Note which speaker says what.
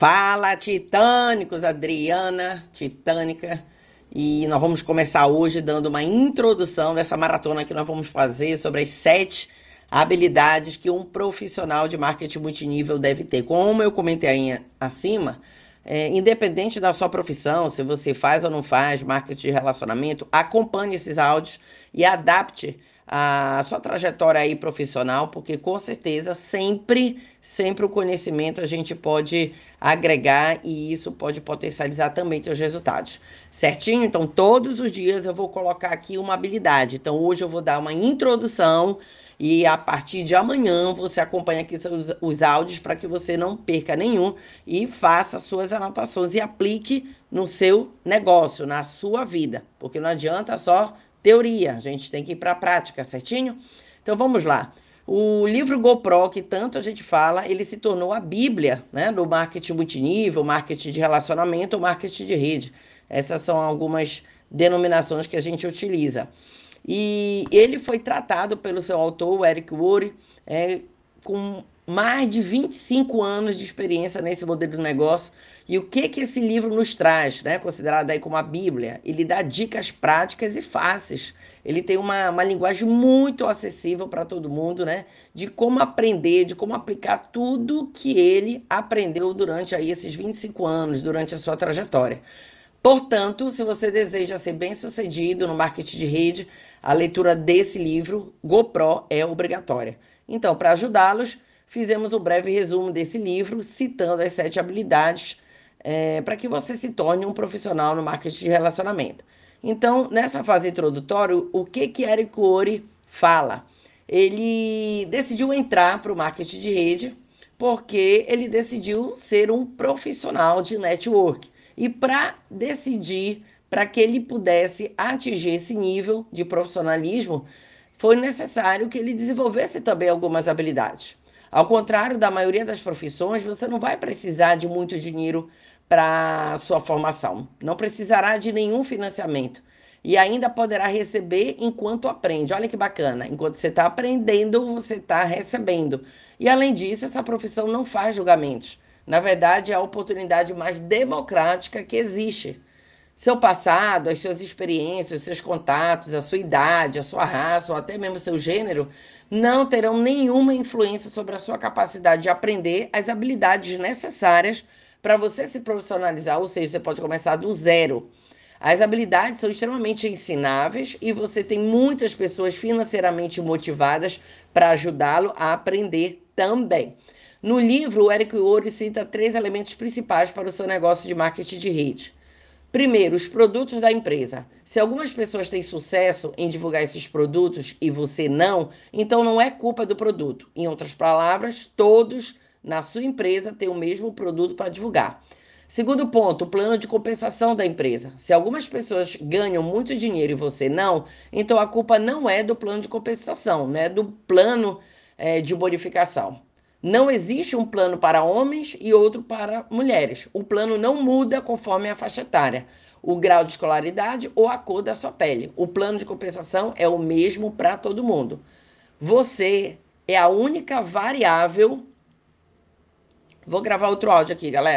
Speaker 1: Fala, titânicos, Adriana, titânica. E nós vamos começar hoje dando uma introdução dessa maratona que nós vamos fazer sobre as sete habilidades que um profissional de marketing multinível deve ter. Como eu comentei aí acima, é, independente da sua profissão, se você faz ou não faz marketing de relacionamento, acompanhe esses áudios e adapte a sua trajetória aí profissional, porque com certeza sempre, sempre o conhecimento a gente pode agregar e isso pode potencializar também seus resultados. Certinho? Então, todos os dias eu vou colocar aqui uma habilidade. Então, hoje eu vou dar uma introdução e a partir de amanhã você acompanha aqui os, os áudios para que você não perca nenhum e faça suas anotações e aplique no seu negócio, na sua vida, porque não adianta só teoria, a gente tem que ir para a prática, certinho? Então vamos lá. O livro GoPro, que tanto a gente fala, ele se tornou a bíblia né, do marketing multinível, marketing de relacionamento, marketing de rede. Essas são algumas denominações que a gente utiliza. E ele foi tratado pelo seu autor, Eric Worre, é, com mais de 25 anos de experiência nesse modelo de negócio. E o que que esse livro nos traz, né? Considerado aí como a Bíblia, ele dá dicas práticas e fáceis. Ele tem uma, uma linguagem muito acessível para todo mundo, né? De como aprender, de como aplicar tudo que ele aprendeu durante aí esses 25 anos, durante a sua trajetória. Portanto, se você deseja ser bem-sucedido no marketing de rede, a leitura desse livro, GoPro, é obrigatória. Então, para ajudá-los, fizemos um breve resumo desse livro, citando as sete habilidades é, para que você se torne um profissional no marketing de relacionamento. Então, nessa fase introdutória, o que que Eric Ori fala? Ele decidiu entrar para o marketing de rede porque ele decidiu ser um profissional de network. E para decidir, para que ele pudesse atingir esse nível de profissionalismo, foi necessário que ele desenvolvesse também algumas habilidades. Ao contrário da maioria das profissões, você não vai precisar de muito dinheiro para sua formação. Não precisará de nenhum financiamento. E ainda poderá receber enquanto aprende. Olha que bacana. Enquanto você está aprendendo, você está recebendo. E além disso, essa profissão não faz julgamentos. Na verdade, é a oportunidade mais democrática que existe. Seu passado, as suas experiências, os seus contatos, a sua idade, a sua raça ou até mesmo seu gênero não terão nenhuma influência sobre a sua capacidade de aprender as habilidades necessárias para você se profissionalizar, ou seja, você pode começar do zero. As habilidades são extremamente ensináveis e você tem muitas pessoas financeiramente motivadas para ajudá-lo a aprender também. No livro, o Eric Ori cita três elementos principais para o seu negócio de marketing de rede. Primeiro, os produtos da empresa. Se algumas pessoas têm sucesso em divulgar esses produtos e você não, então não é culpa do produto. Em outras palavras, todos na sua empresa têm o mesmo produto para divulgar. Segundo ponto, o plano de compensação da empresa. Se algumas pessoas ganham muito dinheiro e você não, então a culpa não é do plano de compensação, né? Do plano é, de bonificação. Não existe um plano para homens e outro para mulheres. O plano não muda conforme a faixa etária, o grau de escolaridade ou a cor da sua pele. O plano de compensação é o mesmo para todo mundo. Você é a única variável. Vou gravar outro áudio aqui, galera.